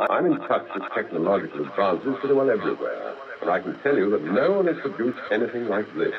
I'm in touch with technological advances pretty well everywhere, and I can tell you that no one has produced anything like this.